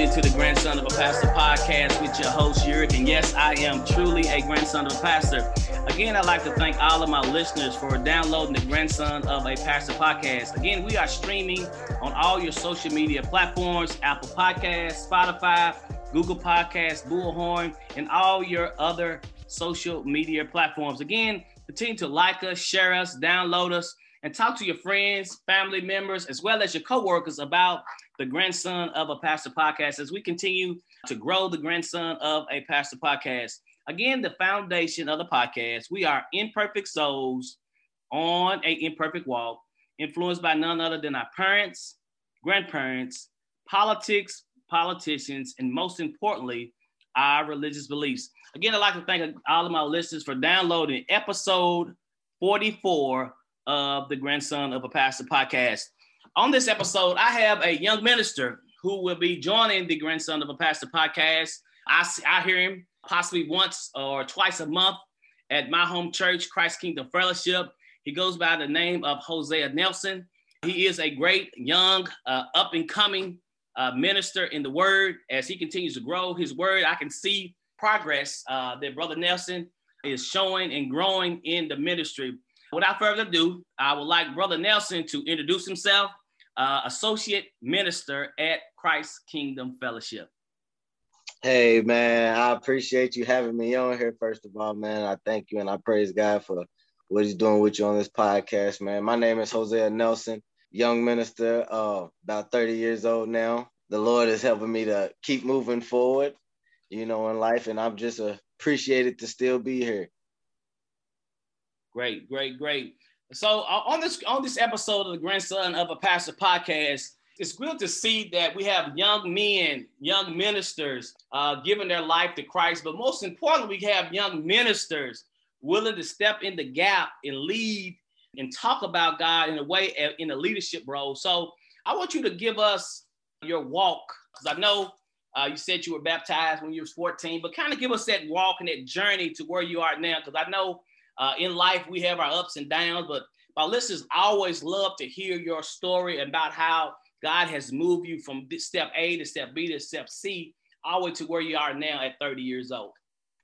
into the Grandson of a Pastor podcast with your host, Yurik. And yes, I am truly a grandson of a pastor. Again, I'd like to thank all of my listeners for downloading the Grandson of a Pastor podcast. Again, we are streaming on all your social media platforms Apple Podcasts, Spotify, Google Podcasts, Bullhorn, and all your other social media platforms. Again, continue to like us, share us, download us, and talk to your friends, family members, as well as your coworkers about the Grandson of a Pastor podcast as we continue to grow the Grandson of a Pastor podcast. Again, the foundation of the podcast, we are imperfect souls on a imperfect walk, influenced by none other than our parents, grandparents, politics, politicians, and most importantly, our religious beliefs. Again, I'd like to thank all of my listeners for downloading episode 44 of the Grandson of a Pastor podcast. On this episode, I have a young minister who will be joining the Grandson of a Pastor podcast. I, I hear him possibly once or twice a month at my home church, Christ Kingdom Fellowship. He goes by the name of Hosea Nelson. He is a great, young, uh, up and coming uh, minister in the word. As he continues to grow his word, I can see progress uh, that Brother Nelson is showing and growing in the ministry. Without further ado, I would like Brother Nelson to introduce himself uh, associate minister at Christ Kingdom Fellowship. Hey man, I appreciate you having me on here. First of all, man, I thank you and I praise God for what He's doing with you on this podcast, man. My name is Hosea Nelson, young minister, uh, about 30 years old now. The Lord is helping me to keep moving forward, you know, in life, and I'm just appreciated to still be here. Great, great, great. So uh, on this on this episode of the Grandson of a Pastor podcast, it's good to see that we have young men, young ministers uh, giving their life to Christ. But most importantly, we have young ministers willing to step in the gap and lead and talk about God in a way uh, in a leadership role. So I want you to give us your walk because I know uh, you said you were baptized when you were 14, but kind of give us that walk and that journey to where you are now because I know uh, in life, we have our ups and downs, but my listeners always love to hear your story about how God has moved you from step A to step B to step C, all the way to where you are now at 30 years old.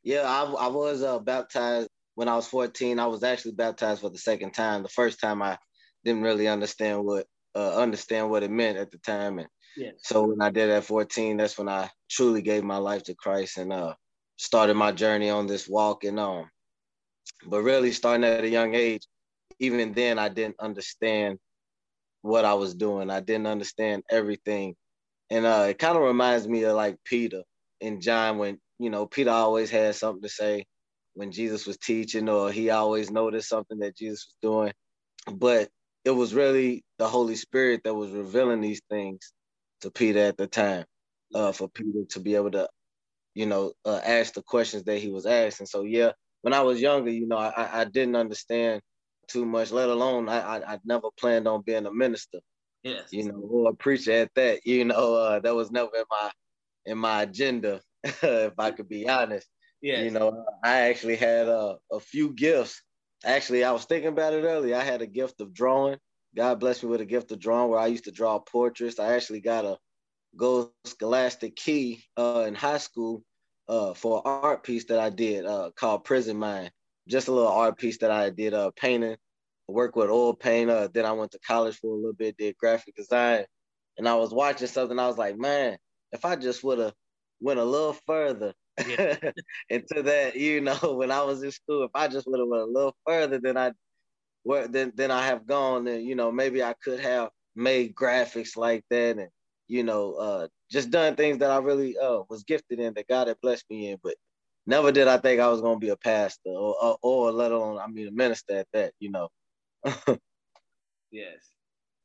Yeah, I, I was uh, baptized when I was 14. I was actually baptized for the second time. The first time I didn't really understand what uh, understand what it meant at the time, and yes. so when I did at 14, that's when I truly gave my life to Christ and uh, started my journey on this walk. And um, but really, starting at a young age, even then, I didn't understand what I was doing. I didn't understand everything. And uh, it kind of reminds me of like Peter and John when, you know, Peter always had something to say when Jesus was teaching, or he always noticed something that Jesus was doing. But it was really the Holy Spirit that was revealing these things to Peter at the time, uh, for Peter to be able to, you know, uh, ask the questions that he was asking. So yeah, when I was younger, you know, I, I didn't understand too much, let alone I, I, I never planned on being a minister. Yes. You know, or a preacher at that. You know, uh, that was never in my in my agenda, if I could be honest. Yeah. You know, I actually had a, a few gifts. Actually, I was thinking about it earlier. I had a gift of drawing. God blessed me with a gift of drawing where I used to draw portraits. I actually got a gold scholastic key uh, in high school uh, for an art piece that I did uh, called Prison Mind. Just a little art piece that I did uh, painting, work with oil paint. Uh, then I went to college for a little bit, did graphic design. And I was watching something, I was like, man, if I just would have went a little further yeah. into that, you know, when I was in school, if I just would have went a little further than I where then then I have gone, then you know, maybe I could have made graphics like that and you know, uh, just done things that I really uh, was gifted in that God had blessed me in. But never did I think I was going to be a pastor or, or, or let alone, I mean, a minister at that, you know. yes.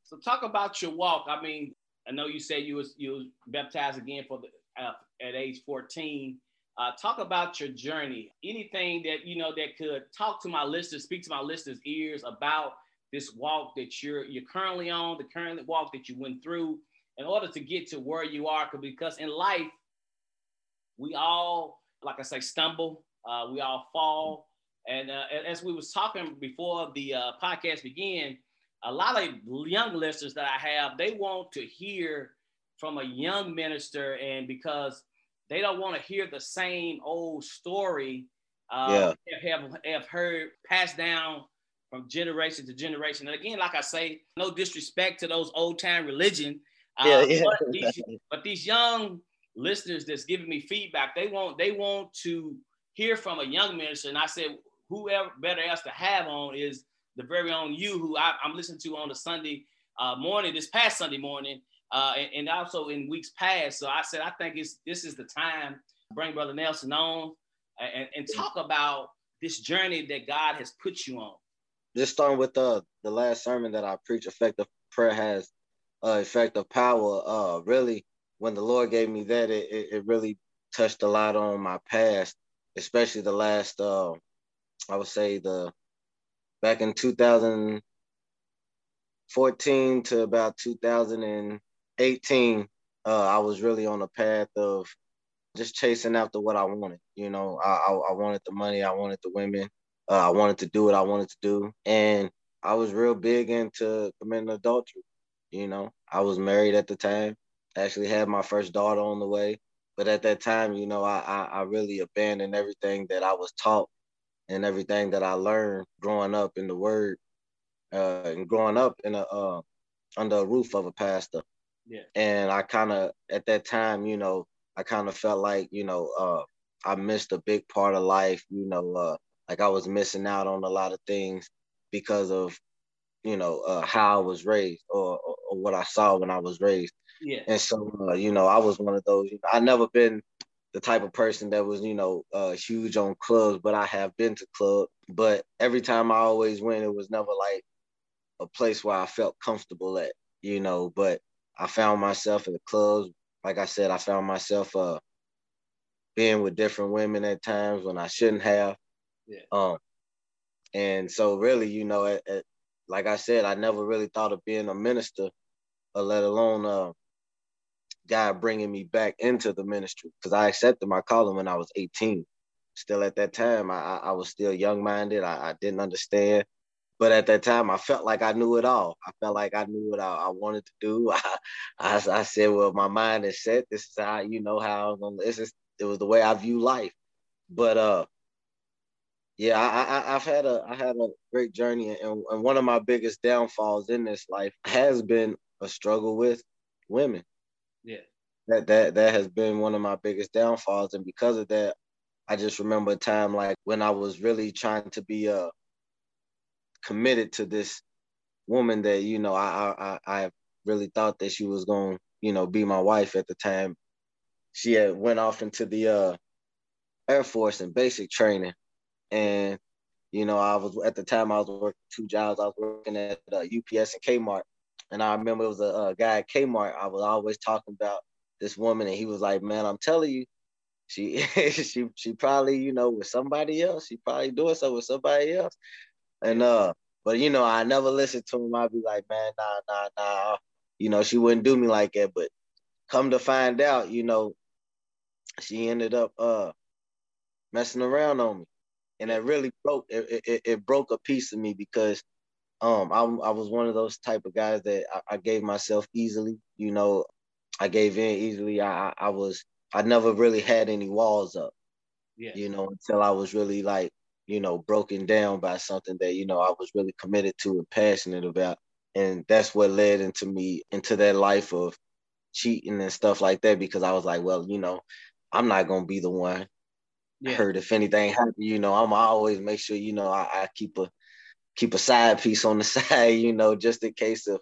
So talk about your walk. I mean, I know you said you was you was baptized again for the uh, at age 14. Uh, talk about your journey. Anything that you know that could talk to my listeners, speak to my listeners' ears about this walk that you're you're currently on, the current walk that you went through, in order to get to where you are, because in life, we all, like I say, stumble, uh, we all fall. And uh, as we was talking before the uh, podcast began, a lot of young listeners that I have, they want to hear from a young minister, and because they don't want to hear the same old story uh, yeah. have, have heard passed down from generation to generation. And again, like I say, no disrespect to those old time religion. Uh, yeah, yeah. But, these, but these young listeners that's giving me feedback, they want they want to hear from a young minister. And I said, whoever better else to have on is the very own you, who I, am listening to on the Sunday uh, morning, this past Sunday morning, uh, and, and, also in weeks past. So I said, I think it's this is the time to bring Brother Nelson on and, and talk about this journey that God has put you on. Just starting with the the last sermon that I preach, effective prayer has uh, of power. Uh, really, when the Lord gave me that, it, it really touched a lot on my past, especially the last, uh, I would say the back in 2014 to about 2018, uh, I was really on a path of just chasing after what I wanted. You know, I, I, I wanted the money, I wanted the women, uh, I wanted to do what I wanted to do, and I was real big into committing adultery. You know, I was married at the time, actually had my first daughter on the way, but at that time, you know, I, I, I really abandoned everything that I was taught and everything that I learned growing up in the Word uh, and growing up in a uh, under a roof of a pastor. Yeah. And I kind of at that time, you know, I kind of felt like, you know, uh, I missed a big part of life, you know, uh, like I was missing out on a lot of things because of, you know, uh, how I was raised or, or, or, what I saw when I was raised. Yeah. And so, uh, you know, I was one of those, you know, I never been the type of person that was, you know, uh, huge on clubs, but I have been to club. But every time I always went, it was never like a place where I felt comfortable at, you know. But I found myself in the clubs like I said, I found myself uh being with different women at times when I shouldn't have. Yeah. Um, and so really, you know, at, at, like I said, I never really thought of being a minister, or let alone uh, God bringing me back into the ministry because I accepted my calling when I was 18. Still at that time, I, I was still young minded. I, I didn't understand but at that time, I felt like I knew it all. I felt like I knew what I, I wanted to do. I, I, said, well, my mind is set. This is how you know how I'm. This is it was the way I view life. But uh, yeah, I, I have had a I had a great journey, and, and one of my biggest downfalls in this life has been a struggle with women. Yeah, that that that has been one of my biggest downfalls, and because of that, I just remember a time like when I was really trying to be a committed to this woman that you know I I I really thought that she was going you know be my wife at the time. She had went off into the uh, Air Force and basic training, and you know I was at the time I was working two jobs. I was working at uh, UPS and Kmart, and I remember it was a, a guy at Kmart. I was always talking about this woman, and he was like, "Man, I'm telling you." She she she probably you know with somebody else. She probably doing so with somebody else. And uh, but you know, I never listened to him. I'd be like, man, nah, nah, nah. You know, she wouldn't do me like that. But come to find out, you know, she ended up uh messing around on me. And it really broke it, it, it broke a piece of me because um I, I was one of those type of guys that I, I gave myself easily, you know, I gave in easily. I I was I never really had any walls up. Yeah. You know, until I was really like you know, broken down by something that, you know, I was really committed to and passionate about. And that's what led into me into that life of cheating and stuff like that because I was like, well, you know, I'm not gonna be the one. Yeah. Heard if anything happened, you know, I'm always make sure, you know, I, I keep a keep a side piece on the side, you know, just in case if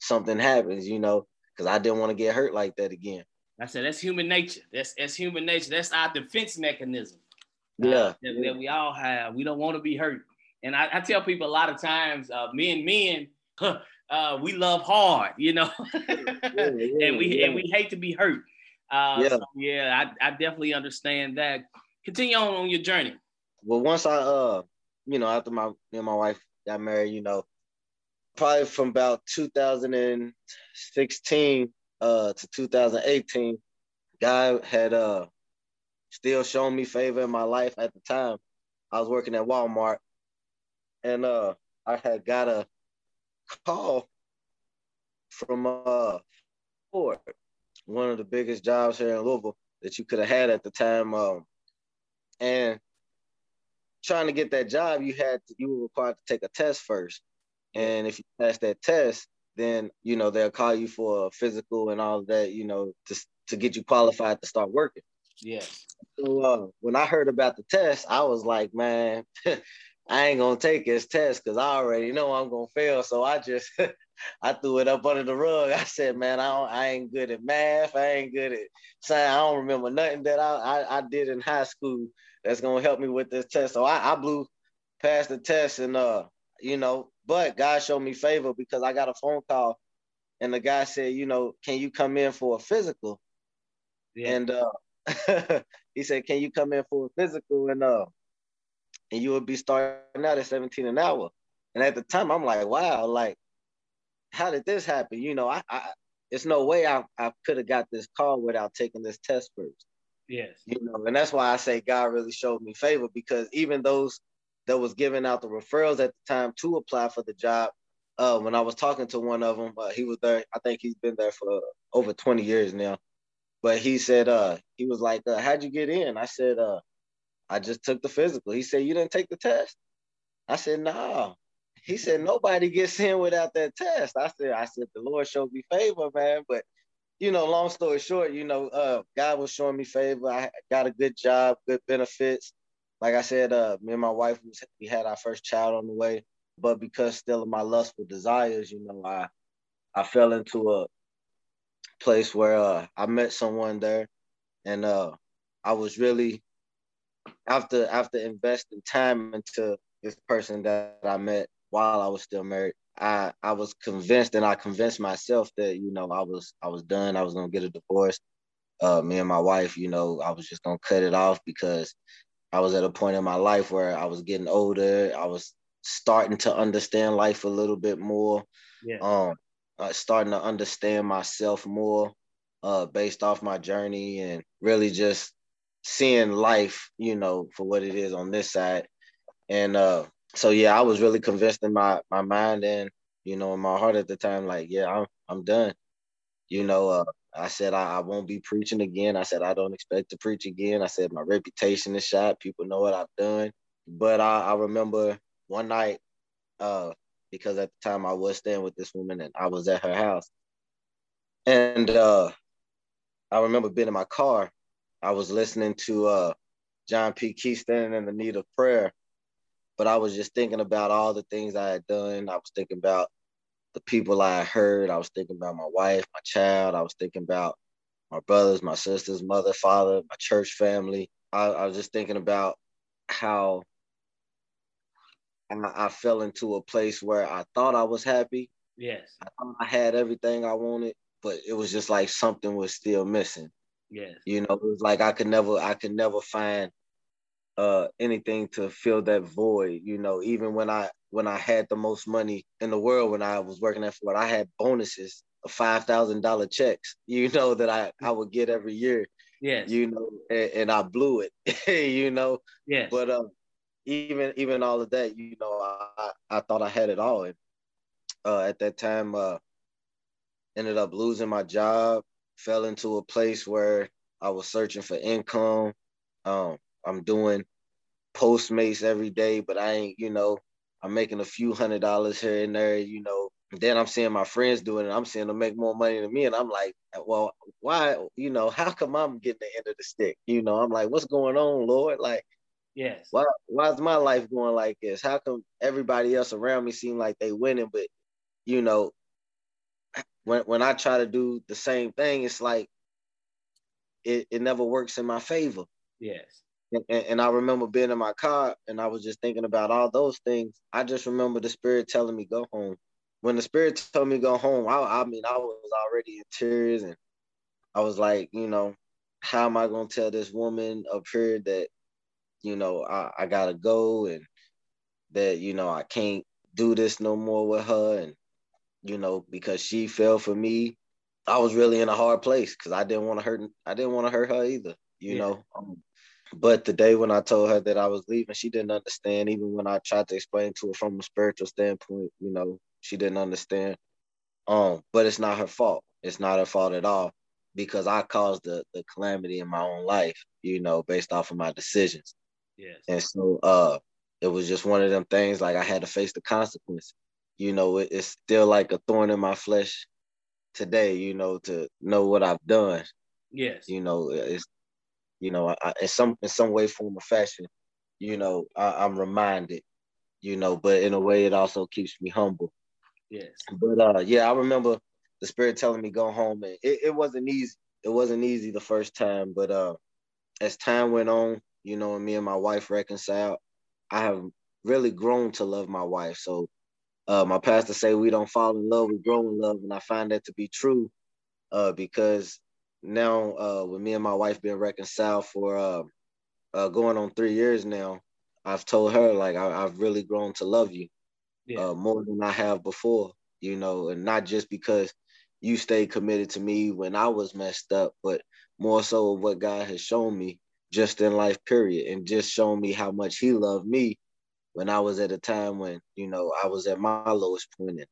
something happens, you know, because I didn't want to get hurt like that again. I said that's human nature. That's that's human nature. That's our defense mechanism. Uh, yeah. Uh, that, that, we all have. We don't want to be hurt. And I, I tell people a lot of times, uh, men, men, huh, uh, we love hard, you know, yeah, yeah, and we yeah. and we hate to be hurt. Uh, yeah, so yeah, I, I definitely understand that. Continue on on your journey. Well, once I, uh, you know, after my me and my wife got married, you know, probably from about 2016 uh to 2018, God had uh still shown me favor in my life at the time. I was working at Walmart and uh I had got a call from uh Ford one of the biggest jobs here in Louisville that you could have had at the time. Um, and trying to get that job, you had to, you were required to take a test first. And if you pass that test, then you know they'll call you for a physical and all that, you know, to to get you qualified to start working. Yes. So uh, when I heard about the test, I was like, man, I ain't gonna take this test because I already know I'm gonna fail. So I just I threw it up under the rug. I said, man, I don't, I ain't good at math. I ain't good at science. I don't remember nothing that I, I, I did in high school that's gonna help me with this test. So I, I blew past the test and uh, you know, but God showed me favor because I got a phone call and the guy said, you know, can you come in for a physical? Yeah. And uh he said, Can you come in for a physical and uh and you would be starting out at 17 an hour. And at the time I'm like, wow, like how did this happen? You know, I, I it's no way I, I could have got this call without taking this test first. Yes. You know, and that's why I say God really showed me favor because even those that was giving out the referrals at the time to apply for the job, uh, when I was talking to one of them, uh, he was there. I think he's been there for over 20 years now. But he said, uh, he was like, uh, how'd you get in? I said, uh, I just took the physical. He said, you didn't take the test? I said, no. Nah. He said, nobody gets in without that test. I said, I said, the Lord showed me favor, man. But you know, long story short, you know, uh, God was showing me favor. I got a good job, good benefits. Like I said, uh, me and my wife, we had our first child on the way. But because still of my lustful desires, you know, I I fell into a place where uh, I met someone there, and uh, I was really after after investing time into this person that I met while I was still married. I I was convinced, and I convinced myself that you know I was I was done. I was gonna get a divorce. Uh, me and my wife, you know, I was just gonna cut it off because I was at a point in my life where I was getting older. I was starting to understand life a little bit more. Yeah. Um, uh, starting to understand myself more, uh, based off my journey and really just seeing life, you know, for what it is on this side. And uh, so yeah, I was really convinced in my my mind and you know in my heart at the time, like yeah, I'm I'm done. You know, uh, I said I, I won't be preaching again. I said I don't expect to preach again. I said my reputation is shot. People know what I've done. But I, I remember one night, uh, because at the time I was staying with this woman and I was at her house, and uh, I remember being in my car. I was listening to uh, John P. Kee standing in the need of prayer but I was just thinking about all the things I had done. I was thinking about the people I had heard. I was thinking about my wife, my child. I was thinking about my brothers, my sisters, mother, father, my church family. I, I was just thinking about how I, I, fell into a place where I thought I was happy. Yes. I thought I had everything I wanted, but it was just like something was still missing. Yes. You know, it was like I could never, I could never find uh anything to fill that void you know even when i when i had the most money in the world when i was working at ford i had bonuses of five thousand dollar checks you know that i i would get every year yes. you know and, and i blew it you know. Yes. But um even even all of that you know i i thought i had it all and uh at that time uh ended up losing my job fell into a place where i was searching for income um I'm doing Postmates every day, but I ain't, you know, I'm making a few hundred dollars here and there, you know. And then I'm seeing my friends doing it. I'm seeing them make more money than me. And I'm like, well, why, you know, how come I'm getting the end of the stick? You know, I'm like, what's going on, Lord? Like, yes. Why why is my life going like this? How come everybody else around me seem like they winning, but you know, when when I try to do the same thing, it's like it, it never works in my favor. Yes. And, and, I remember being in my car and I was just thinking about all those things. I just remember the spirit telling me go home. When the spirit told me go home, I, I mean I was already in tears and I was like, you know, how am I gonna tell this woman up here that, you know, I, I gotta go and that, you know, I can't do this no more with her and, you know, because she fell for me. I was really in a hard place because I didn't want to hurt I didn't want to hurt her either, you yeah. know. Um, but the day when I told her that I was leaving, she didn't understand. Even when I tried to explain to her from a spiritual standpoint, you know, she didn't understand. Um, but it's not her fault. It's not her fault at all. because I caused the the calamity in my own life, you know, based off of my decisions. Yes. And so uh it was just one of them things like I had to face the consequence. You know, it, it's still like a thorn in my flesh today, you know, to know what I've done. Yes. You know, it's you know, I, in some in some way, form, or fashion, you know, I, I'm reminded, you know, but in a way, it also keeps me humble. Yes. But uh, yeah, I remember the spirit telling me go home, and it, it wasn't easy. It wasn't easy the first time, but uh, as time went on, you know, and me and my wife reconciled, I have really grown to love my wife. So uh, my pastor say we don't fall in love, we grow in love, and I find that to be true uh, because now uh, with me and my wife being reconciled for uh, uh, going on three years now, I've told her like I, have really grown to love you yeah. uh, more than I have before, you know, and not just because you stayed committed to me when I was messed up, but more so of what God has shown me just in life, period, and just shown me how much He loved me when I was at a time when you know I was at my lowest point and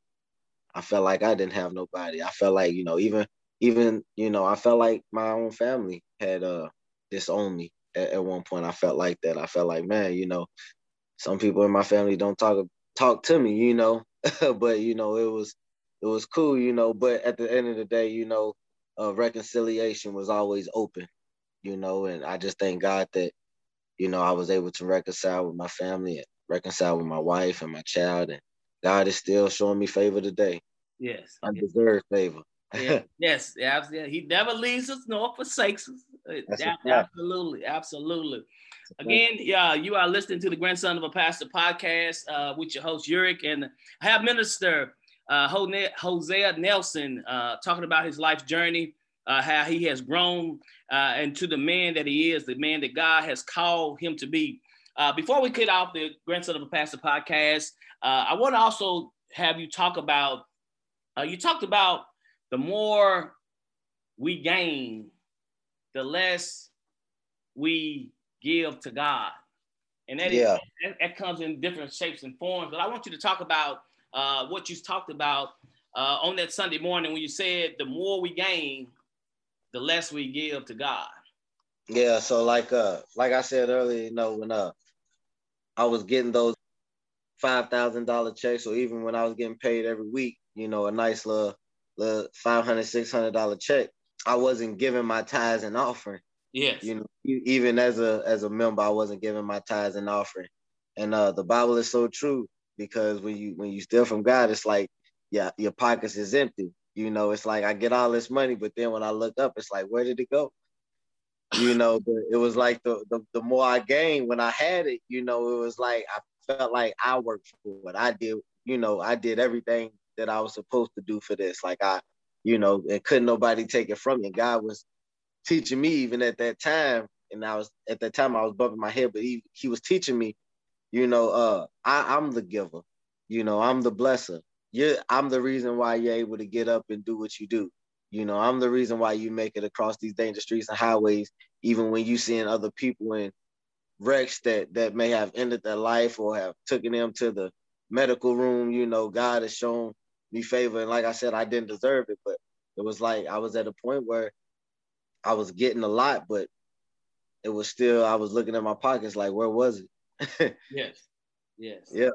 I felt like I didn't have nobody. I felt like you know even even you know I felt like my own family had uh disowned me at, at one point. I felt like that. I felt like man, you know, some people in my family don't talk talk to me, you know, but you know it was it was cool, you know. But at the end of the day, you know, uh, reconciliation was always open, you know, and I just thank God that you know I was able to reconcile with my family and reconcile with my wife and my child, and God is still showing me favor today. Yes, undeserved yes. favor. yeah, yes, absolutely. He never leaves us nor forsakes us. absolutely, absolutely. Again, yeah, you are listening to the Grandson of a Pastor podcast uh, with your host Yurik, and I have Minister uh, Hosea Nelson uh, talking about his life journey, uh, how he has grown uh, to the man that he is, the man that God has called him to be. Uh, before we cut off the Grandson of a Pastor podcast, uh, I want to also have you talk about. Uh, you talked about the more we gain, the less we give to God, and that, yeah. is, that, that comes in different shapes and forms. But I want you to talk about uh, what you talked about uh, on that Sunday morning when you said the more we gain, the less we give to God. Yeah, so like uh like I said earlier, you know, when uh I was getting those five thousand dollar checks, or even when I was getting paid every week, you know, a nice little, little five hundred, six hundred dollar check, I wasn't giving my tithes and offering. Yes. You know, even as a as a member, I wasn't giving my tithes and offering. And uh the Bible is so true because when you when you steal from God, it's like yeah, your pockets is empty. You know, it's like I get all this money, but then when I look up, it's like, where did it go? You know, it was like the, the, the more I gained when I had it, you know, it was like I felt like I worked for it. I did, you know, I did everything that I was supposed to do for this. Like I, you know, and couldn't nobody take it from me. God was teaching me even at that time, and I was at that time I was bumping my head, but he he was teaching me, you know, uh, I, I'm the giver, you know, I'm the blesser. You I'm the reason why you're able to get up and do what you do. You know, I'm the reason why you make it across these dangerous streets and highways, even when you seeing other people in wrecks that that may have ended their life or have taken them to the medical room. You know, God has shown me favor, and like I said, I didn't deserve it, but it was like I was at a point where I was getting a lot, but it was still I was looking at my pockets like, where was it? yes, yes, yeah.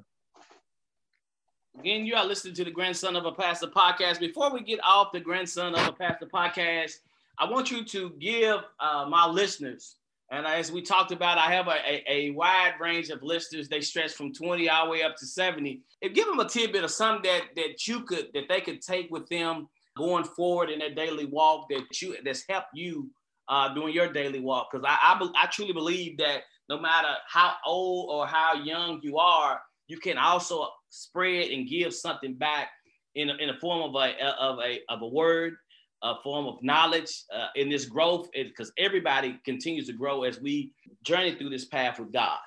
Again, you are listening to the Grandson of a Pastor podcast. Before we get off the Grandson of a Pastor podcast, I want you to give uh, my listeners, and as we talked about, I have a, a, a, wide range of listeners. They stretch from 20 all the way up to 70. If give them a tidbit of something that that you could that they could take with them going forward in their daily walk that you that's helped you uh, doing your daily walk. Because I, I I truly believe that no matter how old or how young you are, you can also spread and give something back in a, in a form of a of a of a word, a form of knowledge uh, in this growth, because everybody continues to grow as we journey through this path with God.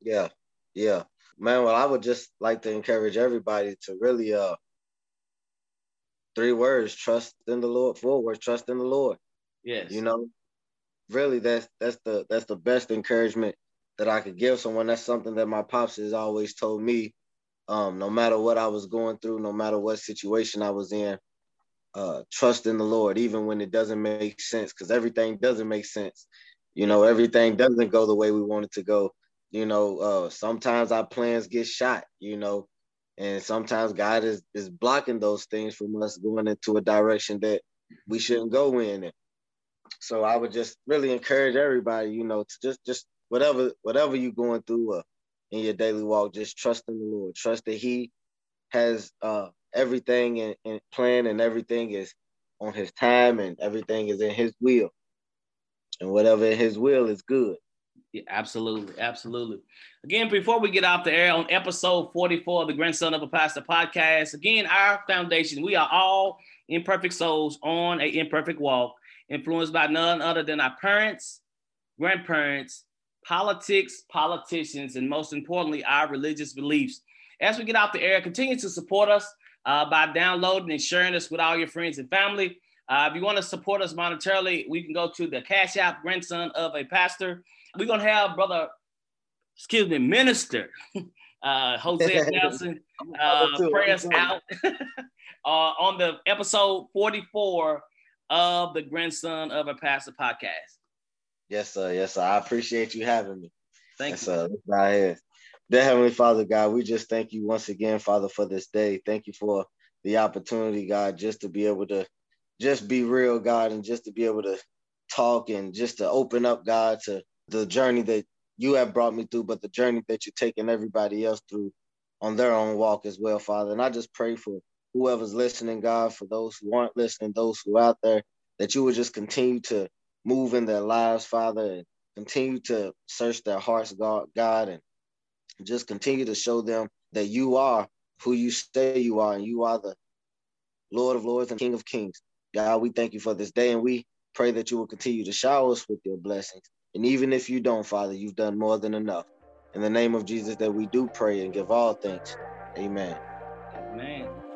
Yeah, yeah, man. Well, I would just like to encourage everybody to really uh three words: trust in the Lord. Four words: trust in the Lord. Yes. You know, really, that's that's the that's the best encouragement that I could give someone. That's something that my pops has always told me um, no matter what I was going through, no matter what situation I was in, uh, trust in the Lord, even when it doesn't make sense, because everything doesn't make sense. You know, everything doesn't go the way we want it to go. You know, uh, sometimes our plans get shot, you know, and sometimes God is, is blocking those things from us going into a direction that we shouldn't go in. So I would just really encourage everybody, you know, to just just whatever whatever you're going through uh, in your daily walk, just trust in the Lord. Trust that He has uh, everything in, in plan and everything is on His time and everything is in His will. And whatever in His will is good. Yeah, absolutely, absolutely. Again, before we get off the air on episode 44 of the Grandson of a Pastor podcast, again, our foundation, we are all imperfect souls on a imperfect walk, influenced by none other than our parents, grandparents, politics, politicians, and most importantly, our religious beliefs. As we get off the air, continue to support us uh, by downloading and sharing us with all your friends and family. Uh, if you want to support us monetarily, we can go to the Cash App Grandson of a Pastor. We're going to have brother, excuse me, Minister uh, Jose Nelson uh, pray us out uh, on the episode 44 of the Grandson of a Pastor podcast. Yes, sir. Yes, sir. I appreciate you having me. Thank yes, you. Sir. Right here. Dear Heavenly Father, God, we just thank you once again, Father, for this day. Thank you for the opportunity, God, just to be able to just be real, God, and just to be able to talk and just to open up, God, to the journey that you have brought me through, but the journey that you're taking everybody else through on their own walk as well, Father. And I just pray for whoever's listening, God, for those who aren't listening, those who are out there, that you would just continue to move in their lives, Father, and continue to search their hearts, God, God, and just continue to show them that you are who you say you are, and you are the Lord of Lords and King of Kings. God, we thank you for this day, and we pray that you will continue to shower us with your blessings. And even if you don't, Father, you've done more than enough. In the name of Jesus, that we do pray and give all thanks. Amen. Amen.